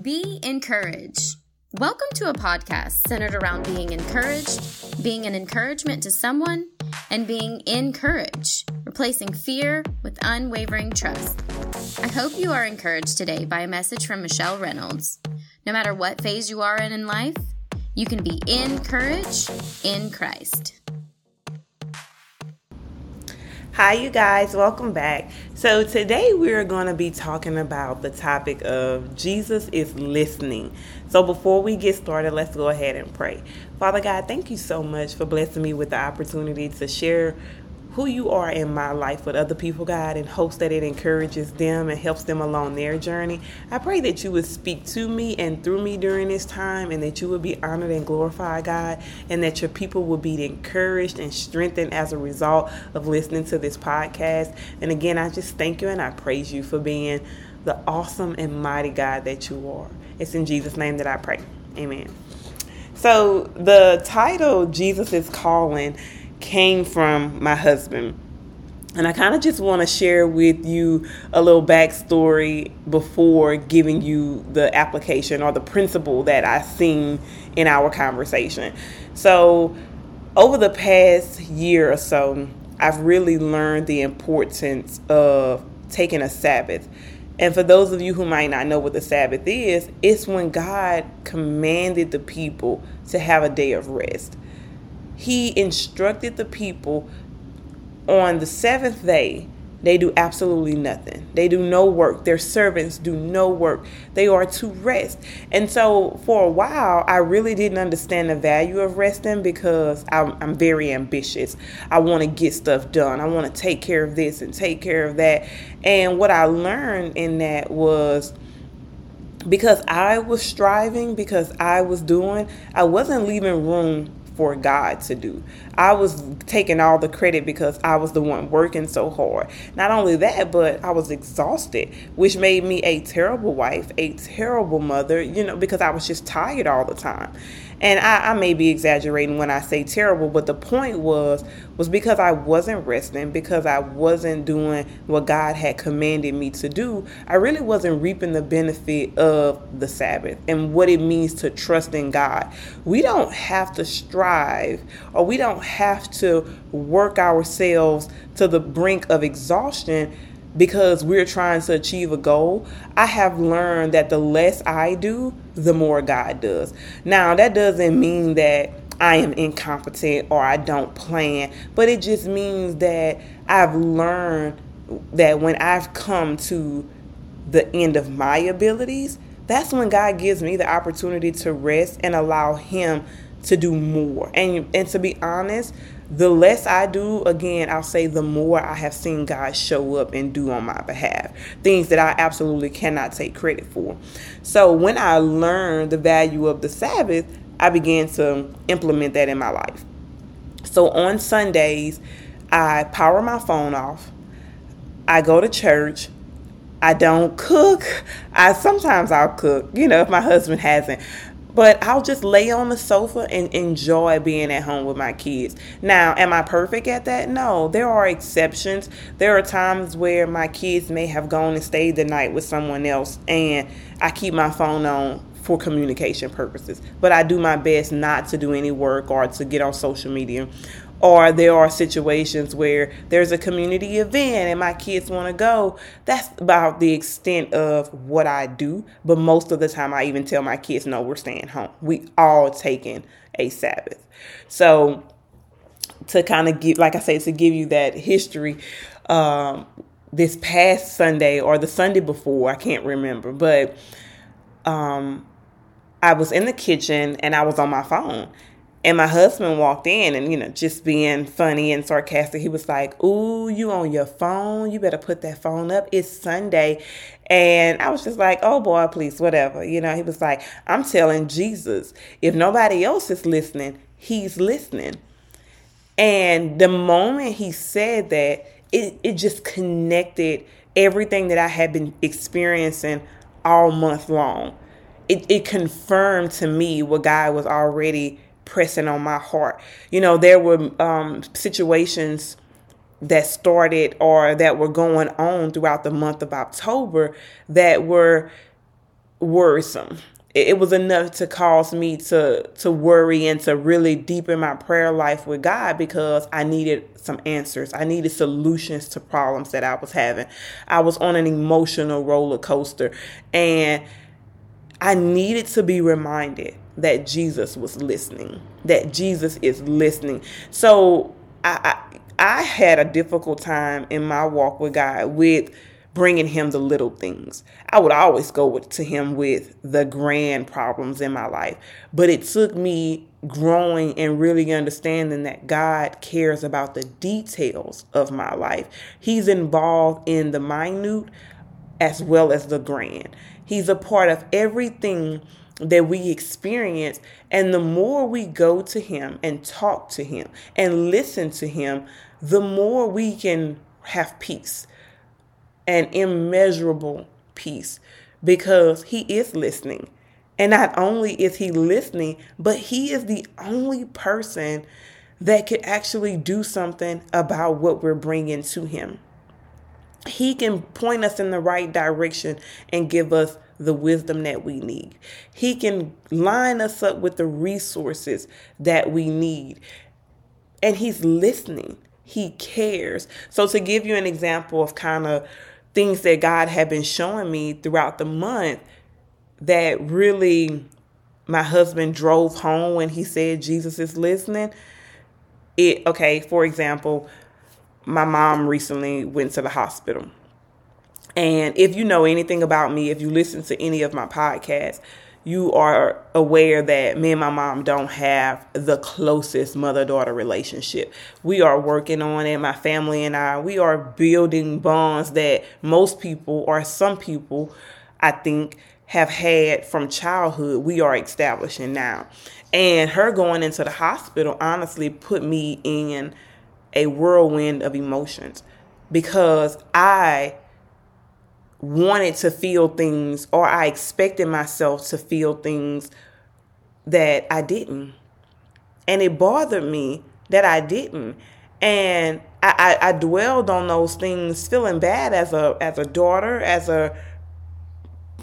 Be encouraged. Welcome to a podcast centered around being encouraged, being an encouragement to someone, and being encouraged, replacing fear with unwavering trust. I hope you are encouraged today by a message from Michelle Reynolds. No matter what phase you are in in life, you can be encouraged in Christ. Hi, you guys, welcome back. So, today we're going to be talking about the topic of Jesus is listening. So, before we get started, let's go ahead and pray. Father God, thank you so much for blessing me with the opportunity to share who you are in my life with other people, God, in hopes that it encourages them and helps them along their journey. I pray that you would speak to me and through me during this time and that you would be honored and glorified, God, and that your people will be encouraged and strengthened as a result of listening to this podcast. And again, I just thank you and I praise you for being the awesome and mighty God that you are. It's in Jesus' name that I pray. Amen. So, the title, Jesus is Calling, came from my husband. And I kind of just want to share with you a little backstory before giving you the application or the principle that I've seen in our conversation. So, over the past year or so, I've really learned the importance of taking a Sabbath. And for those of you who might not know what the Sabbath is, it's when God commanded the people to have a day of rest he instructed the people on the seventh day they do absolutely nothing. They do no work. Their servants do no work. They are to rest. And so, for a while, I really didn't understand the value of resting because I'm, I'm very ambitious. I want to get stuff done. I want to take care of this and take care of that. And what I learned in that was because I was striving, because I was doing, I wasn't leaving room for God to do. I was taking all the credit because I was the one working so hard. Not only that, but I was exhausted, which made me a terrible wife, a terrible mother, you know, because I was just tired all the time. And I, I, may be exaggerating when I say terrible, but the point was was because I wasn't resting, because I wasn't doing what God had commanded me to do. I really wasn't reaping the benefit of the Sabbath and what it means to trust in God. We don't have to strive, or we don't have to work ourselves to the brink of exhaustion because we're trying to achieve a goal, I have learned that the less I do, the more God does. Now, that doesn't mean that I am incompetent or I don't plan, but it just means that I've learned that when I've come to the end of my abilities, that's when God gives me the opportunity to rest and allow Him to do more. And and to be honest, the less I do, again, I'll say the more I have seen God show up and do on my behalf. Things that I absolutely cannot take credit for. So when I learned the value of the Sabbath, I began to implement that in my life. So on Sundays, I power my phone off. I go to church. I don't cook. I sometimes I'll cook, you know, if my husband hasn't but I'll just lay on the sofa and enjoy being at home with my kids. Now, am I perfect at that? No, there are exceptions. There are times where my kids may have gone and stayed the night with someone else, and I keep my phone on for communication purposes. But I do my best not to do any work or to get on social media or there are situations where there's a community event and my kids want to go. That's about the extent of what I do. But most of the time, I even tell my kids, no, we're staying home. We all taking a Sabbath. So, to kind of give, like I say, to give you that history, um, this past Sunday or the Sunday before, I can't remember, but um, I was in the kitchen and I was on my phone and my husband walked in and, you know, just being funny and sarcastic. He was like, Ooh, you on your phone? You better put that phone up. It's Sunday. And I was just like, Oh boy, please, whatever. You know, he was like, I'm telling Jesus, if nobody else is listening, he's listening. And the moment he said that, it, it just connected everything that I had been experiencing all month long. It, it confirmed to me what God was already pressing on my heart. You know, there were um, situations that started or that were going on throughout the month of October that were worrisome. It was enough to cause me to to worry and to really deepen my prayer life with God because I needed some answers. I needed solutions to problems that I was having. I was on an emotional roller coaster and I needed to be reminded that Jesus was listening, that Jesus is listening. So I, I, I had a difficult time in my walk with God with bringing him the little things. I would always go with, to him with the grand problems in my life, but it took me growing and really understanding that God cares about the details of my life. He's involved in the minute as well as the grand. He's a part of everything that we experience. And the more we go to Him and talk to Him and listen to Him, the more we can have peace and immeasurable peace because He is listening. And not only is He listening, but He is the only person that could actually do something about what we're bringing to Him. He can point us in the right direction and give us the wisdom that we need. He can line us up with the resources that we need. And He's listening, He cares. So, to give you an example of kind of things that God had been showing me throughout the month that really my husband drove home when he said Jesus is listening. It okay, for example, my mom recently went to the hospital. And if you know anything about me, if you listen to any of my podcasts, you are aware that me and my mom don't have the closest mother daughter relationship. We are working on it, my family and I. We are building bonds that most people, or some people, I think, have had from childhood. We are establishing now. And her going into the hospital honestly put me in a whirlwind of emotions because I wanted to feel things or I expected myself to feel things that I didn't. And it bothered me that I didn't. And I, I, I dwelled on those things feeling bad as a as a daughter, as a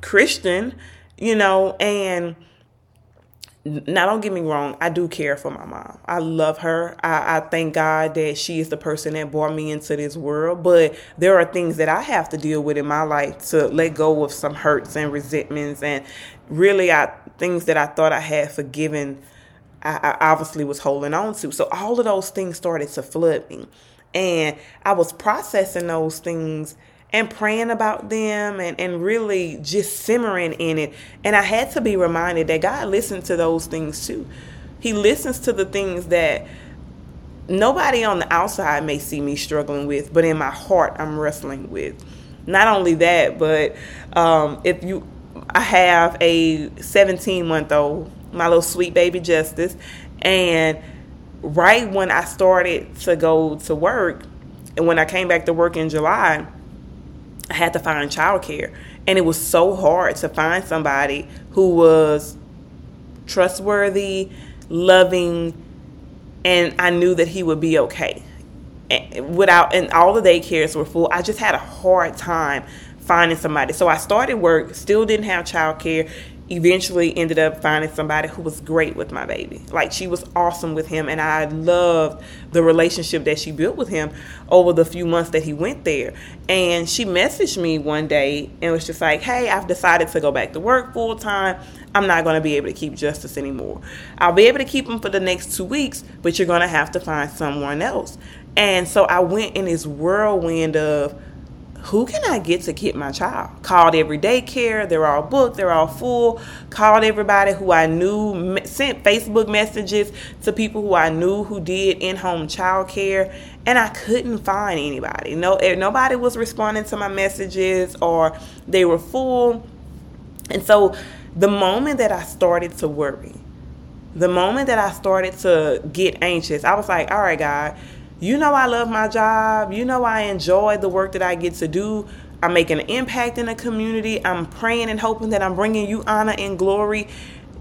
Christian, you know, and now don't get me wrong i do care for my mom. I love her. I, I, thank god that she is the person that brought me into this world. But there are things that i have to deal with in my life to let go of some hurts and resentments and really i things that i thought i had forgiven I, I obviously was holding on to. So all of those things started to flood me. And i was processing those things and praying about them and, and really just simmering in it. And I had to be reminded that God listens to those things too. He listens to the things that nobody on the outside may see me struggling with, but in my heart, I'm wrestling with. Not only that, but um, if you, I have a 17 month old, my little sweet baby Justice, and right when I started to go to work, and when I came back to work in July, I had to find childcare. And it was so hard to find somebody who was trustworthy, loving, and I knew that he would be okay. And without and all the daycares were full. I just had a hard time finding somebody. So I started work, still didn't have childcare eventually ended up finding somebody who was great with my baby. Like she was awesome with him and I loved the relationship that she built with him over the few months that he went there. And she messaged me one day and was just like, "Hey, I've decided to go back to work full time. I'm not going to be able to keep Justice anymore. I'll be able to keep him for the next 2 weeks, but you're going to have to find someone else." And so I went in this whirlwind of who can I get to keep my child? Called every daycare. They're all booked. They're all full. Called everybody who I knew. Sent Facebook messages to people who I knew who did in-home childcare, and I couldn't find anybody. No, eh, nobody was responding to my messages, or they were full. And so, the moment that I started to worry, the moment that I started to get anxious, I was like, "All right, God." You know, I love my job. You know, I enjoy the work that I get to do. I'm making an impact in the community. I'm praying and hoping that I'm bringing you honor and glory.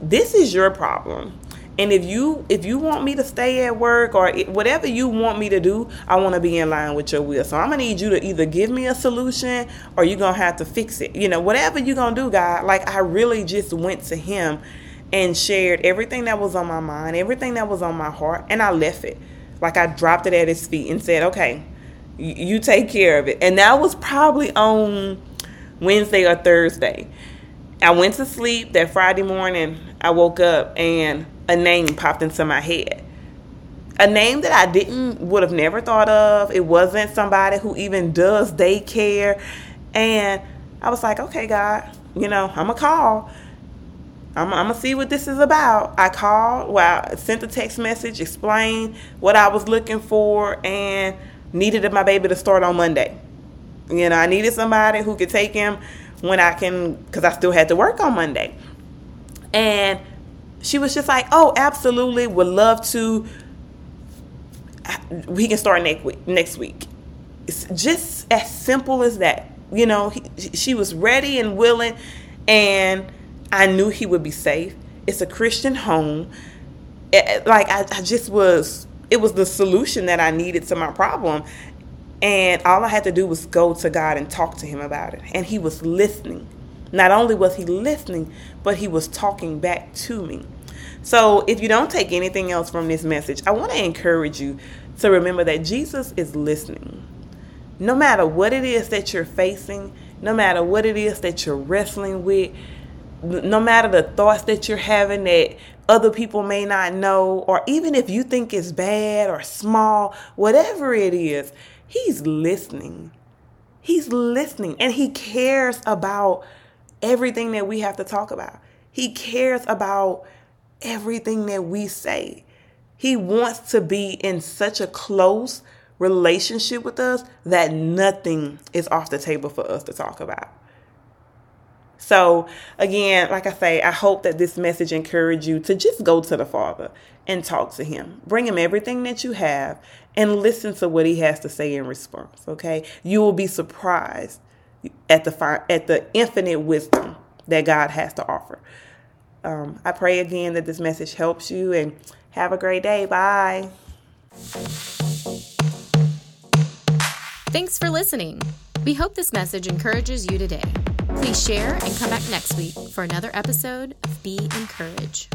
This is your problem. And if you if you want me to stay at work or whatever you want me to do, I want to be in line with your will. So I'm gonna need you to either give me a solution or you're gonna have to fix it. You know, whatever you're gonna do, God. Like I really just went to Him and shared everything that was on my mind, everything that was on my heart, and I left it. Like I dropped it at His feet and said, "Okay, you take care of it." And that was probably on Wednesday or Thursday. I went to sleep that Friday morning. I woke up and a name popped into my head. A name that I didn't would have never thought of. It wasn't somebody who even does daycare. And I was like, okay, God, you know, I'm to call. I'm, I'm, gonna see what this is about. I called, well, I sent a text message, explained what I was looking for, and needed my baby to start on Monday. You know, I needed somebody who could take him when I can, because I still had to work on Monday. And she was just like, "Oh, absolutely, would love to. We can start next week. Next week. It's just as simple as that. You know, he, she was ready and willing, and I knew he would be safe. It's a Christian home. It, like I, I just was. It was the solution that I needed to my problem, and all I had to do was go to God and talk to Him about it. And He was listening. Not only was He listening, but He was talking back to me. So if you don't take anything else from this message, I want to encourage you to remember that Jesus is listening. No matter what it is that you're facing, no matter what it is that you're wrestling with, no matter the thoughts that you're having that other people may not know, or even if you think it's bad or small, whatever it is, He's listening. He's listening and he cares about everything that we have to talk about. He cares about everything that we say. He wants to be in such a close relationship with us that nothing is off the table for us to talk about. So, again, like I say, I hope that this message encourage you to just go to the Father and talk to Him. Bring Him everything that you have and listen to what He has to say in response. Okay, you will be surprised at the at the infinite wisdom that God has to offer. Um, I pray again that this message helps you and have a great day. Bye. Thanks for listening. We hope this message encourages you today. Please share and come back next week for another episode of Be Encouraged.